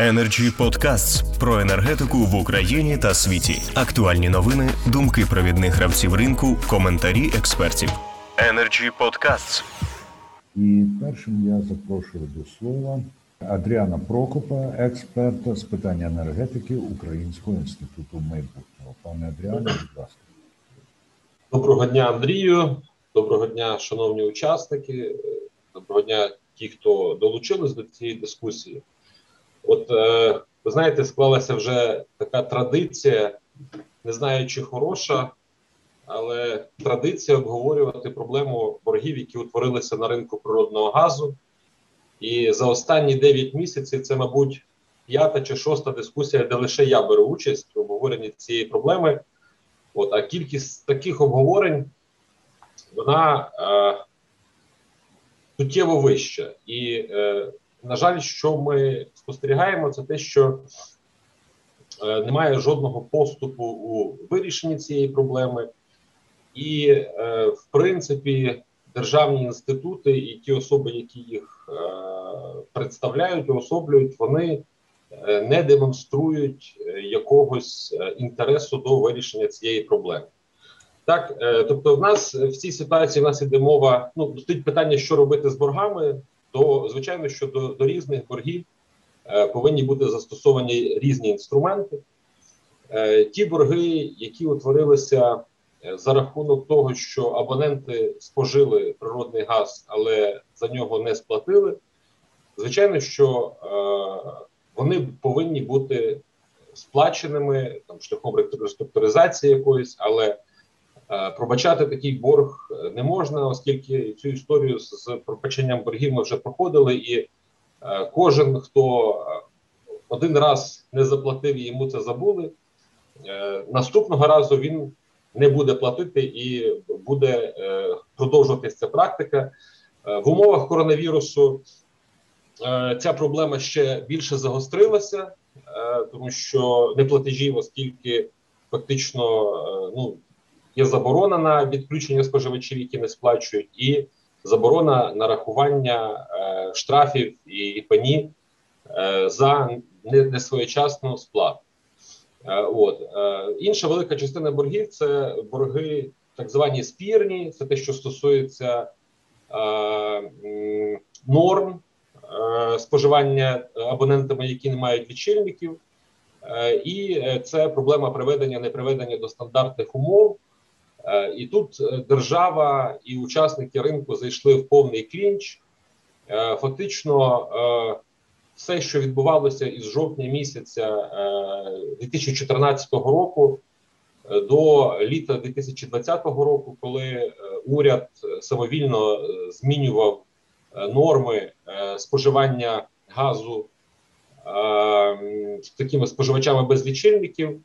Energy Podcasts про енергетику в Україні та світі. Актуальні новини, думки провідних гравців ринку, коментарі експертів. Energy Podcasts. І першим я запрошую до слова Адріана Прокопа, експерта з питань енергетики Українського інституту майбутнього. Пане Адріане, будь ласка. Доброго дня, Андрію. Доброго дня, шановні учасники. Доброго дня, ті, хто долучились до цієї дискусії. От е, ви знаєте, склалася вже така традиція, не знаю, чи хороша, але традиція обговорювати проблему боргів, які утворилися на ринку природного газу. І за останні 9 місяців це, мабуть, п'ята чи шоста дискусія, де лише я беру участь в обговоренні цієї проблеми. От, А кількість таких обговорень вона е, суттєво вища. І, е, на жаль, що ми спостерігаємо, це те, що е, немає жодного поступу у вирішенні цієї проблеми, і, е, в принципі, державні інститути і ті особи, які їх е, представляють, уособлюють, вони не демонструють якогось інтересу до вирішення цієї проблеми. Так, тобто, в нас в цій ситуації в нас іде мова. Ну стоїть питання, що робити з боргами. То звичайно, що до, до різних боргів е, повинні бути застосовані різні інструменти. Е, ті борги, які утворилися е, за рахунок того, що абоненти спожили природний газ, але за нього не сплатили. Звичайно, що е, вони повинні бути сплаченими там шляхом реструктуризації якоїсь, але пробачати такий борг е, не можна, оскільки цю історію з пробаченням боргів ми вже проходили, і е, кожен, хто один раз не заплатив і йому це забули, наступного разу він не буде платити і буде продовжуватися ця практика в умовах коронавірусу. Ця проблема ще більше загострилася, тому що неплатежів, оскільки фактично ну є заборона на відключення споживачів, які не сплачують, і заборона нарахування е, штрафів і, і пені е, за несвоєчасну сплату. Е, от е, інша велика частина боргів це борги, так звані спірні, це те, що стосується е, норм е, споживання абонентами, які не мають лічильників. І це проблема приведення неприведення до стандартних умов і тут е, держава і учасники ринку зайшли в повний клінч. Е, фактично, все, що відбувалося із жовтня місяця 2014 року до літа 2020 року, коли уряд самовільно змінював норми споживання газу такими споживачами без лічильників.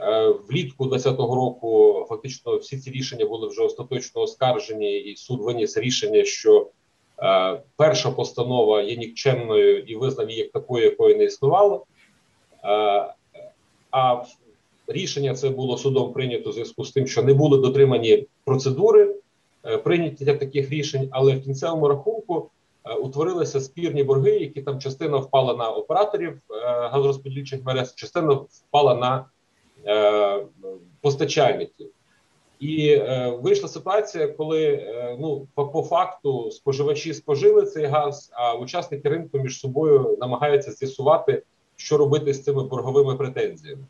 Е, влітку 2020 року фактично всі ці рішення були вже остаточно оскаржені, і суд виніс рішення, що е, перша постанова є нікчемною і визнав її як такою, якої не існувало. Е, а рішення це було судом прийнято в зв'язку з тим, що не були дотримані процедури прийняття таких рішень, але в кінцевому рахунку. Утворилися спірні борги, які там частина впала на операторів газорозподільчих мереж, частина впала на постачальників. І е, вийшла ситуація, коли е, ну по, по факту споживачі спожили цей газ, а учасники ринку між собою намагаються з'ясувати, що робити з цими борговими претензіями.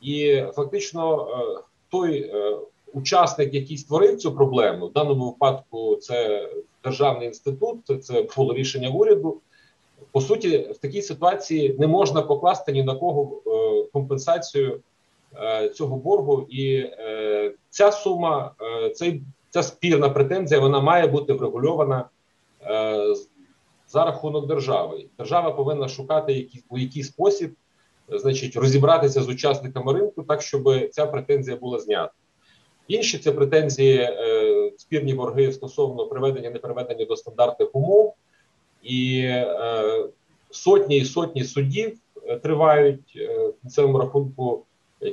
І фактично е, той е, учасник, який створив цю проблему, в даному випадку це державний інститут, це було рішення уряду. По суті, в такій ситуації не можна покласти ні на кого е, компенсацію. Е, цього боргу, і е, ця сума, е, цей ця спірна претензія, вона має бути врегульована за рахунок держави. Держава повинна шукати які, у який спосіб, значить, розібратися з учасниками ринку, так щоб ця претензія була знята. Інші це претензії, спірні борги стосовно приведення неприведення до стандартних умов, і сотні і сотні судів тривають в кінцевому рахунку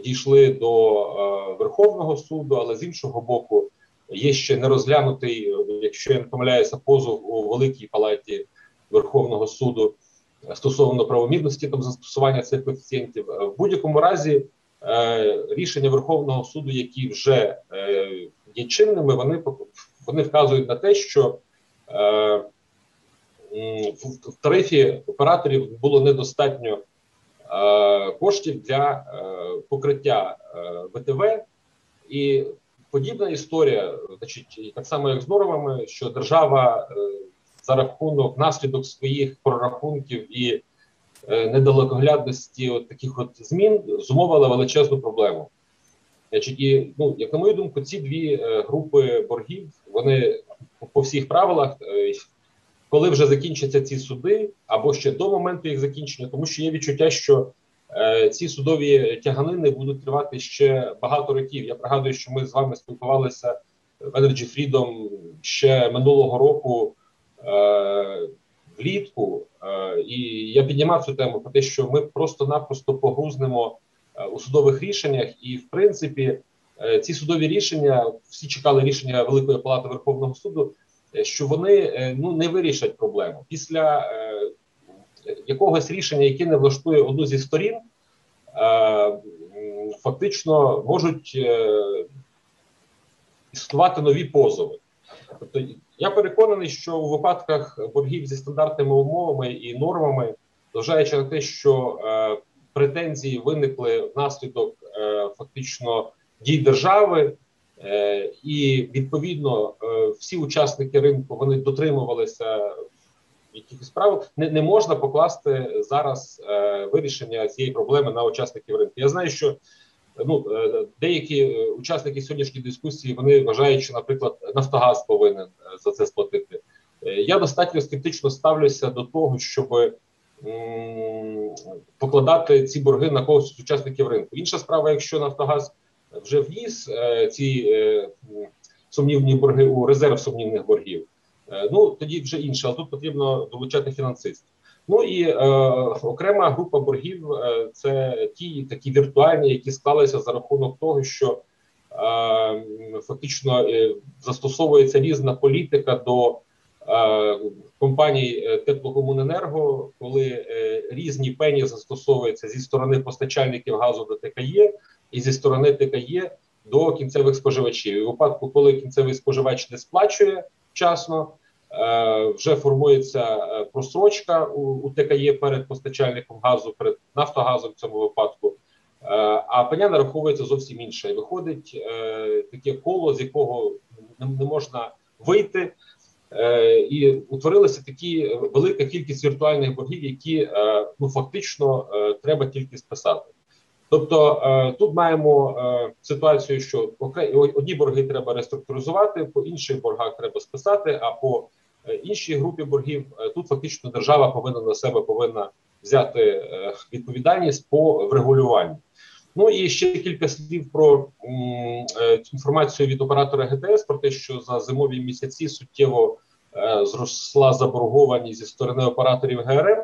дійшли до е, Верховного суду, але з іншого боку, є ще не розглянутий, якщо я не помиляюся, позов у великій палаті Верховного суду стосовно правомірності там застосування цих коефіцієнтів. В будь-якому разі рішення Верховного суду, які вже є чинними, вони вони вказують на те, що в тарифі операторів було недостатньо коштів для покриття ВТВ і подібна історія, значить, так само як з нормами, що держава е, за рахунок наслідок своїх прорахунків і е, недалекоглядності от таких от змін зумовила величезну проблему. І ну, як на мою думку, ці дві е, групи боргів вони по всіх правилах, коли вже закінчаться ці суди, або ще до моменту їх закінчення, тому що є відчуття, що Е, ці судові тяганини будуть тривати ще багато років. Я пригадую, що ми з вами спілкувалися в Energy Freedom ще минулого року е, влітку, е, і я піднімав цю тему про те, що ми просто-напросто погрузнемо у судових рішеннях, і в принципі ці судові рішення всі чекали рішення Великої Палати Верховного суду, що вони ну не вирішать проблему після якогось рішення, яке не влаштує одну зі сторін, е, фактично можуть е, існувати нові позови. Тобто, я переконаний, що у випадках боргів зі стандартними умовами і нормами, зважаючи на те, що е, претензії виникли внаслідок е, фактично дій держави, е, і відповідно е, всі учасники ринку вони дотримувалися якихось правил не не можна покласти зараз е, вирішення цієї проблеми на учасників ринку. Я знаю, що ну е, деякі е, учасники сьогоднішньої дискусії вони вважають, що, наприклад, Нафтогаз повинен е, за це сплатити. Е, я достатньо скептично ставлюся до того, щоб покладати ці борги на когось учасників ринку. Інша справа, якщо Нафтогаз вже вніс е, ці е, сумнівні борги у резерв сумнівних боргів. Е, ну тоді вже інше, але тут потрібно долучати фінансистів. Ну і е, окрема група боргів це ті такі віртуальні, які склалися за рахунок того, що е, фактично е, застосовується різна політика до е, компаній теплокомуненерго, коли е, різні пені застосовуються зі сторони постачальників газу до ТКЄ і зі сторони ТКЄ до кінцевих споживачів. І в випадку, коли кінцевий споживач не сплачує вчасно. Е, вже формується е, просрочка у, ТКЄ перед постачальником газу, перед Нафтогазом в цьому випадку. Е, а пеня нараховується зовсім інше. Виходить таке коло, з якого не можна вийти, і утворилася такі велика кількість віртуальних боргів, які ну фактично треба тільки списати. Тобто тут маємо ситуацію, що одні борги треба реструктуризувати, по інших боргах треба списати. А по Е, іншій групі боргів е, тут фактично держава повинна на себе повинна взяти е, відповідальність по врегулюванню. Ну і ще кілька слів про інформацію від оператора ГТС про те, що за зимові місяці суттєво зросла заборгованість зі сторони операторів ГРМ.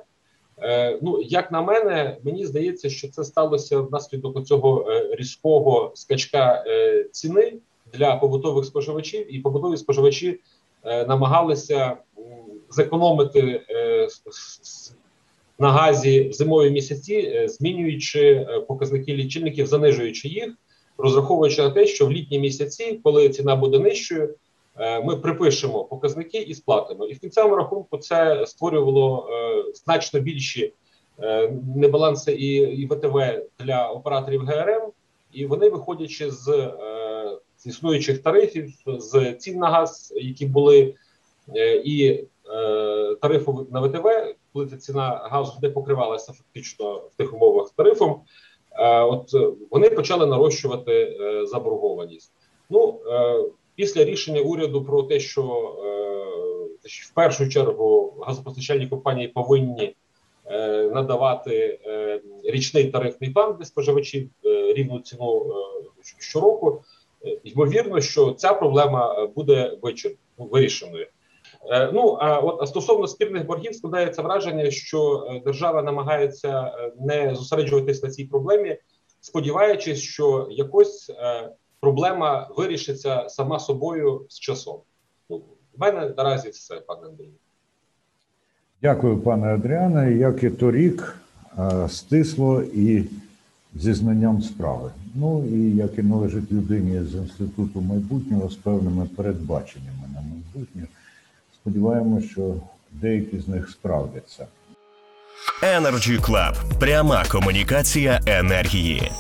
Ну, як на мене, мені здається, що це сталося внаслідок цього різкого скачка ціни для побутових споживачів, і побутові споживачі Е, намагалися зекономити е, на газі в зимові місяці, е, змінюючи показники лічильників, занижуючи їх, розраховуючи на те, що в літні місяці, коли ціна буде нижчою, ми припишемо показники і сплатимо. І в кінцевому рахунку це створювало значно більші небаланси і, ВТВ для операторів ГРМ, і вони, виходячи з існуючих тарифів, з цін на газ, які були, е, і е, тарифу на ВТВ, коли ця ціна газу не покривалася фактично в тих умовах тарифом. Е, от вони почали нарощувати заборгованість. Ну після рішення уряду про те, що в першу чергу газопостачальні компанії повинні надавати річний тарифний план для споживачів рівну ціну щороку. Е, ймовірно, що ця проблема е, буде вирішеною. Е, ну а от а стосовно спірних боргів складається враження, що держава намагається не зосереджуватись на цій проблемі, сподіваючись, що якось проблема вирішиться сама собою з часом. Ну, в мене наразі все, пане Андрію. Дякую, пане Адріане. Як і торік, е, стисло і зі знанням справи. Ну і як і належить людині з інституту майбутнього з певними передбаченнями на майбутнє. Сподіваємося, що деякі з них справдяться. Energy Club. Пряма комунікація енергії.